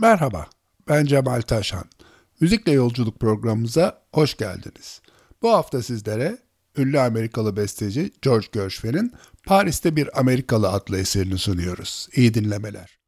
Merhaba, ben Cemal Taşan. Müzikle Yolculuk programımıza hoş geldiniz. Bu hafta sizlere ünlü Amerikalı besteci George Gershwin'in Paris'te Bir Amerikalı adlı eserini sunuyoruz. İyi dinlemeler.